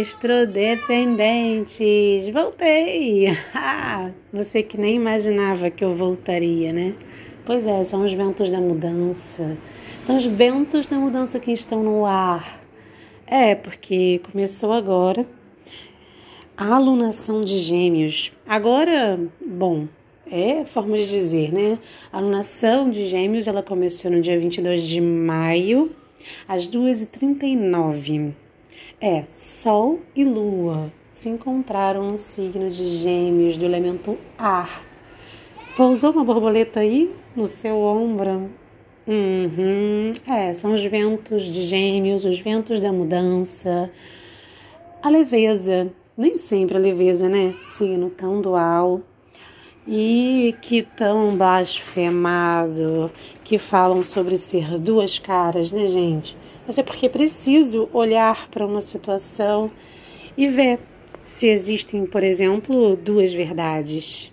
Astrodependentes! Voltei! Ah, você que nem imaginava que eu voltaria, né? Pois é, são os ventos da mudança. São os ventos da mudança que estão no ar. É, porque começou agora a alunação de gêmeos. Agora, bom, é forma de dizer, né? A alunação de gêmeos, ela começou no dia 22 de maio, às 2h39. É, Sol e Lua se encontraram no signo de Gêmeos do elemento ar. Pousou uma borboleta aí no seu ombro? Uhum. É, são os ventos de Gêmeos, os ventos da mudança, a leveza. Nem sempre a leveza, né? Signo tão dual. E que tão blasfemado, que falam sobre ser duas caras, né, gente? Mas é porque é preciso olhar para uma situação e ver se existem, por exemplo, duas verdades.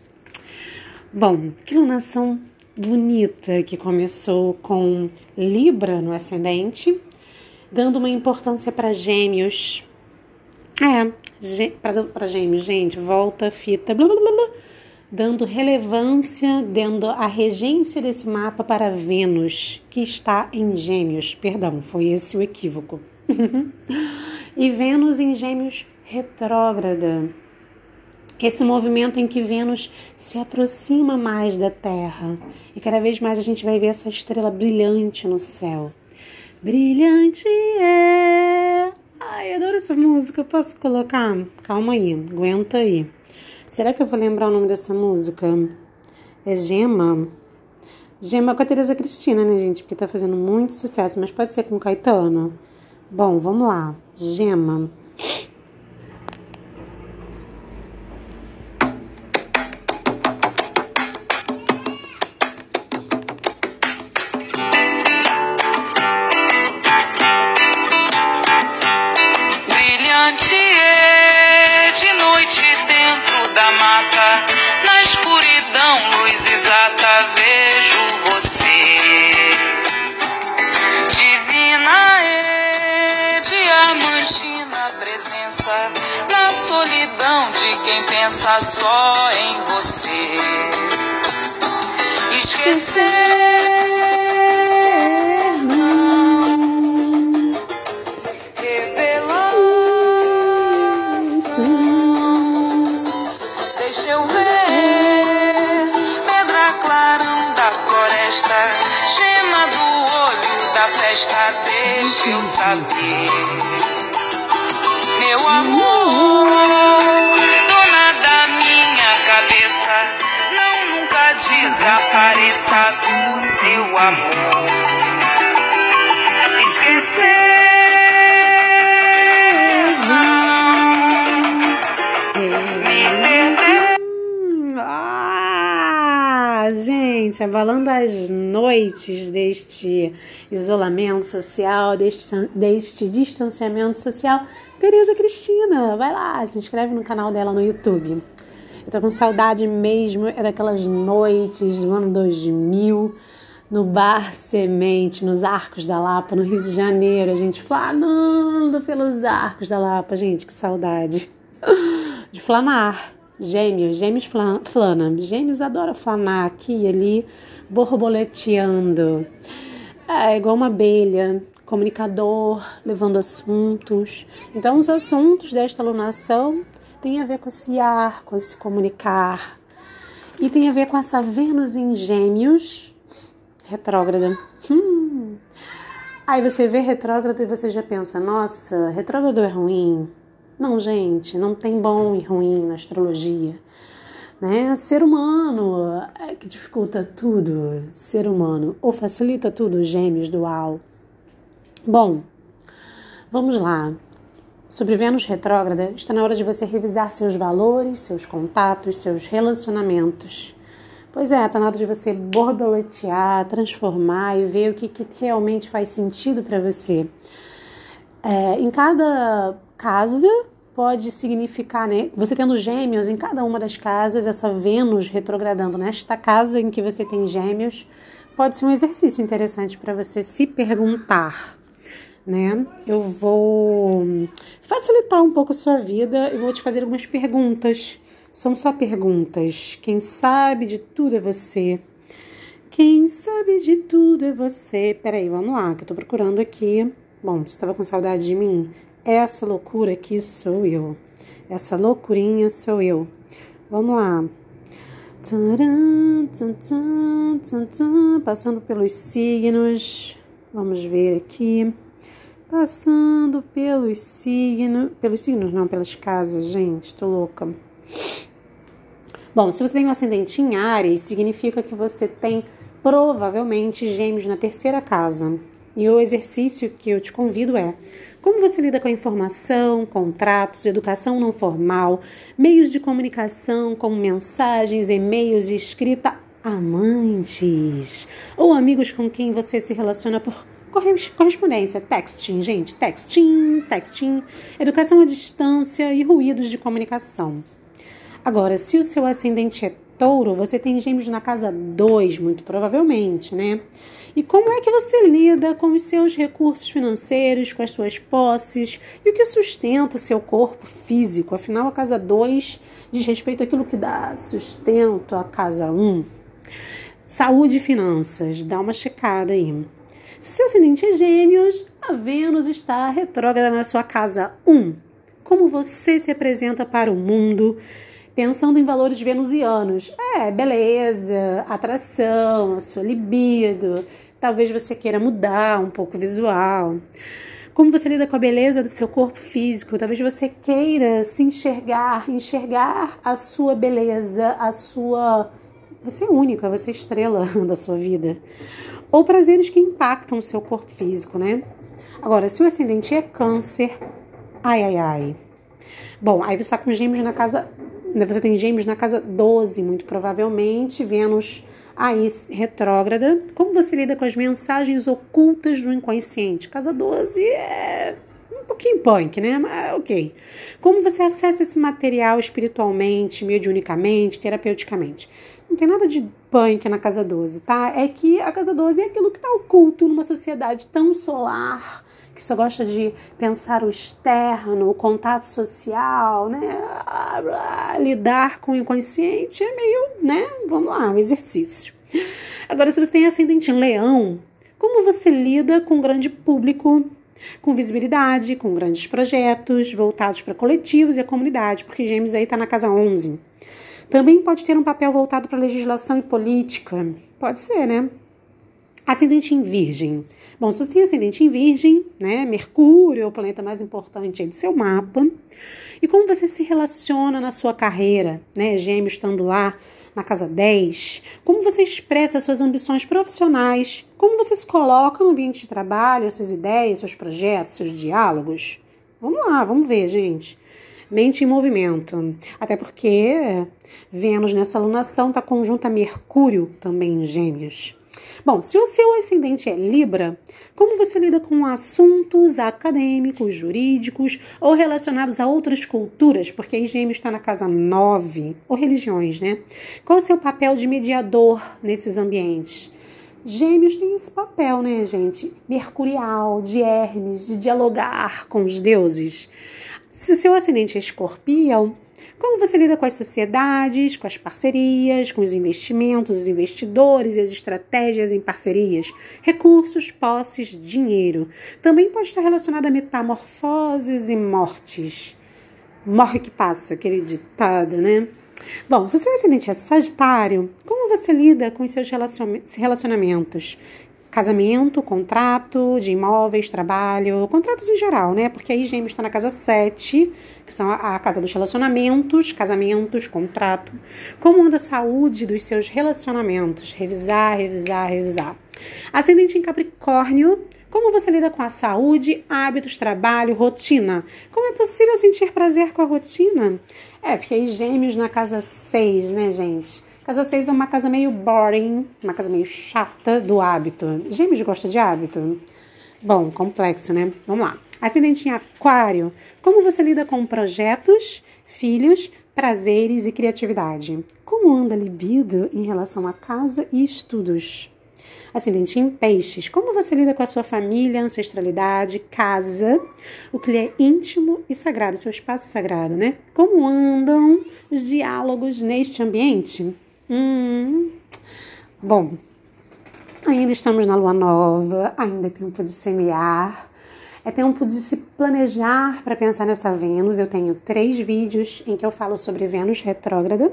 Bom, que lunação bonita que começou com Libra no ascendente, dando uma importância para Gêmeos. É, para Gêmeos, gente, volta, fita, blá blá blá dando relevância, dando a regência desse mapa para Vênus, que está em Gêmeos. Perdão, foi esse o equívoco. e Vênus em Gêmeos retrógrada. Esse movimento em que Vênus se aproxima mais da Terra e cada vez mais a gente vai ver essa estrela brilhante no céu. Brilhante é. Ai, adoro essa música. Posso colocar? Calma aí, aguenta aí. Será que eu vou lembrar o nome dessa música? É Gema? Gema com a Tereza Cristina, né, gente? Porque tá fazendo muito sucesso, mas pode ser com Caetano. Bom, vamos lá. Gema. Pensa só em você. Esquecer não revelação. Deixa eu ver pedra clarão da floresta, gema do olho da festa. Deixa eu saber, meu amor. Amor. Esquecer Ah, gente, abalando as noites deste isolamento social, deste, deste distanciamento social, Tereza Cristina, vai lá, se inscreve no canal dela no YouTube. Eu tô com saudade mesmo, é daquelas noites do ano 2000, no Bar Semente, nos Arcos da Lapa, no Rio de Janeiro, a gente flanando pelos Arcos da Lapa. Gente, que saudade de flanar. Gêmeos, gêmeos flana. Gêmeos adoram flanar aqui e ali, borboleteando. É igual uma abelha, comunicador, levando assuntos. Então, os assuntos desta alunação tem a ver com esse ar, com esse comunicar. E tem a ver com essa Vênus em Gêmeos retrógrada. Hum. Aí você vê retrógrado e você já pensa: nossa, retrógrado é ruim. Não, gente, não tem bom e ruim na astrologia. Né? Ser humano é que dificulta tudo. Ser humano ou facilita tudo, gêmeos dual. Bom, vamos lá. Sobre Vênus retrógrada, está na hora de você revisar seus valores, seus contatos, seus relacionamentos. Pois é, está na hora de você borboletear, transformar e ver o que, que realmente faz sentido para você. É, em cada casa pode significar, né? Você tendo gêmeos em cada uma das casas, essa Vênus retrogradando nesta casa em que você tem gêmeos, pode ser um exercício interessante para você se perguntar né? Eu vou facilitar um pouco a sua vida e vou te fazer algumas perguntas. São só perguntas. Quem sabe de tudo é você. Quem sabe de tudo é você. Peraí, vamos lá, que eu tô procurando aqui. Bom, você estava com saudade de mim? Essa loucura aqui sou eu. Essa loucurinha sou eu. Vamos lá. Passando pelos signos. Vamos ver aqui. Passando pelos signos. Pelos signos, não, pelas casas, gente. Tô louca. Bom, se você tem um ascendente em Ares, significa que você tem provavelmente gêmeos na terceira casa. E o exercício que eu te convido é: como você lida com a informação, contratos, educação não formal, meios de comunicação como mensagens, e-mails, escrita, amantes ou amigos com quem você se relaciona por correspondência, texting, gente, texting, texting, educação à distância e ruídos de comunicação. Agora, se o seu ascendente é touro, você tem gêmeos na casa 2, muito provavelmente, né? E como é que você lida com os seus recursos financeiros, com as suas posses e o que sustenta o seu corpo físico? Afinal, a casa 2 diz respeito àquilo que dá sustento à casa 1. Um. Saúde e finanças, dá uma checada aí. Se seu ascendente é gêmeos, a Vênus está retrógrada na sua casa 1. Um. Como você se apresenta para o mundo? Pensando em valores venusianos. É, beleza, atração, sua libido. Talvez você queira mudar um pouco o visual. Como você lida com a beleza do seu corpo físico? Talvez você queira se enxergar, enxergar a sua beleza, a sua. Você é única, você é estrela da sua vida. Ou prazeres que impactam o seu corpo físico, né? Agora, se o ascendente é câncer, ai, ai, ai. Bom, aí você está com gêmeos na casa você tem gêmeos na casa 12, muito provavelmente, Vênus aí retrógrada. Como você lida com as mensagens ocultas do inconsciente? Casa 12 é um pouquinho punk, né? Mas ok. Como você acessa esse material espiritualmente, mediunicamente, terapeuticamente? Não tem nada de punk na casa 12, tá? É que a casa 12 é aquilo que está oculto numa sociedade tão solar que só gosta de pensar o externo, o contato social, né? Lidar com o inconsciente é meio, né? Vamos lá, um exercício. Agora, se você tem ascendente em leão, como você lida com o grande público, com visibilidade, com grandes projetos voltados para coletivos e a comunidade, porque Gêmeos aí está na casa 11. Também pode ter um papel voltado para legislação e política. Pode ser, né? Ascendente em Virgem. Bom, se você tem ascendente em Virgem, né? Mercúrio é o planeta mais importante do seu mapa. E como você se relaciona na sua carreira, né? Gêmeo estando lá na casa 10. Como você expressa suas ambições profissionais. Como você se coloca no ambiente de trabalho, suas ideias, seus projetos, seus diálogos. Vamos lá, vamos ver, gente. Mente em movimento. Até porque Vênus nessa alunação está conjunta a Mercúrio também em Gêmeos. Bom, se o seu ascendente é Libra, como você lida com assuntos acadêmicos, jurídicos ou relacionados a outras culturas? Porque aí Gêmeos está na casa 9, ou religiões, né? Qual o seu papel de mediador nesses ambientes? Gêmeos tem esse papel, né, gente? Mercurial, de Hermes, de dialogar com os deuses. Se o seu ascendente é escorpião, como você lida com as sociedades, com as parcerias, com os investimentos, os investidores e as estratégias em parcerias, recursos, posses, dinheiro. Também pode estar relacionado a metamorfoses e mortes. Morre que passa, aquele ditado, né? Bom, se seu ascendente é Sagitário, como você lida com os seus relacionamentos? Casamento, contrato de imóveis, trabalho, contratos em geral, né? Porque aí Gêmeos está na casa 7, que são a, a, casa dos relacionamentos, casamentos, contrato. Como anda a saúde dos seus relacionamentos? Revisar, revisar, revisar. Ascendente em Capricórnio. Como você lida com a saúde, hábitos, trabalho, rotina? Como é possível sentir prazer com a rotina? É, porque aí Gêmeos na casa 6, né, gente? Casa 6 é uma casa meio boring, uma casa meio chata do hábito. Gêmeos gosta de hábito? Bom, complexo, né? Vamos lá. Ascendente em aquário. Como você lida com projetos, filhos, prazeres e criatividade? Como anda a libido em relação a casa e estudos? Ascendente em peixes. Como você lida com a sua família, ancestralidade, casa, o que lhe é íntimo e sagrado, seu espaço sagrado, né? Como andam os diálogos neste ambiente? Hum. Bom, ainda estamos na lua nova, ainda é tempo de semear. É tempo de se planejar para pensar nessa Vênus. Eu tenho três vídeos em que eu falo sobre Vênus retrógrada.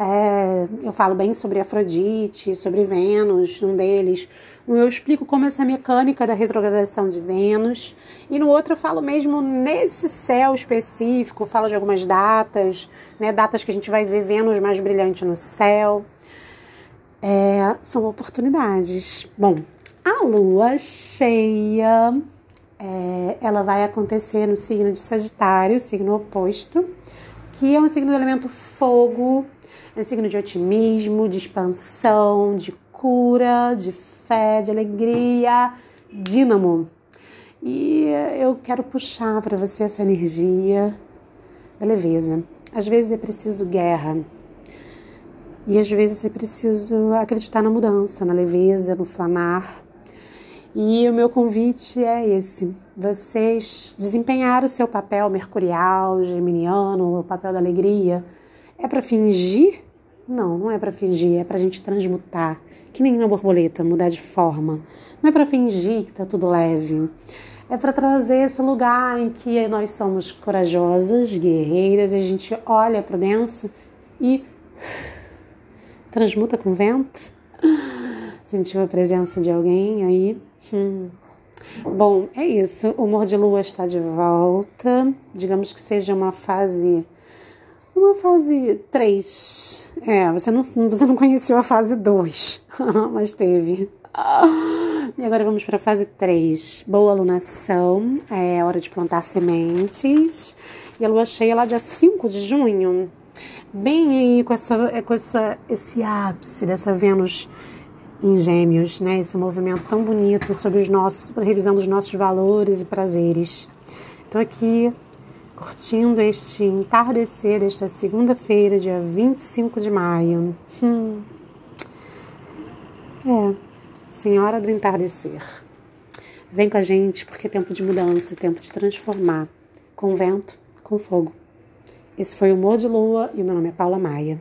É, eu falo bem sobre Afrodite, sobre Vênus, num deles. Eu explico como essa mecânica da retrogradação de Vênus. E no outro eu falo mesmo nesse céu específico, falo de algumas datas, né, datas que a gente vai ver Vênus mais brilhante no céu. É, são oportunidades. Bom, a lua cheia é, ela vai acontecer no signo de Sagitário, signo oposto, que é um signo do elemento fogo, é um signo de otimismo, de expansão, de cura, de fé, de alegria, dínamo. E eu quero puxar para você essa energia da leveza. Às vezes é preciso guerra. E às vezes é preciso acreditar na mudança, na leveza, no flanar. E o meu convite é esse: vocês desempenhar o seu papel mercurial, geminiano, o papel da alegria. É para fingir? Não, não é para fingir, é para a gente transmutar, que nem uma borboleta, mudar de forma. Não é para fingir que tá tudo leve. É para trazer esse lugar em que nós somos corajosas, guerreiras, e a gente olha para dentro e transmuta com vento. Sentiu a presença de alguém aí? Hum. Bom, é isso. O humor de lua está de volta. Digamos que seja uma fase. Uma fase 3. É, você não, você não conheceu a fase 2, mas teve. E agora vamos para a fase 3. Boa alunação. É hora de plantar sementes. E a lua cheia lá dia 5 de junho. Bem aí com, essa, com essa, esse ápice dessa Vênus em Gêmeos, né? Esse movimento tão bonito sobre os nossos, revisando os nossos valores e prazeres. Estou aqui curtindo este entardecer desta segunda-feira, dia 25 de maio. Hum. É, Senhora do Entardecer. Vem com a gente porque é tempo de mudança, é tempo de transformar. Com vento, com fogo. Esse foi o Mo de Lua e o meu nome é Paula Maia.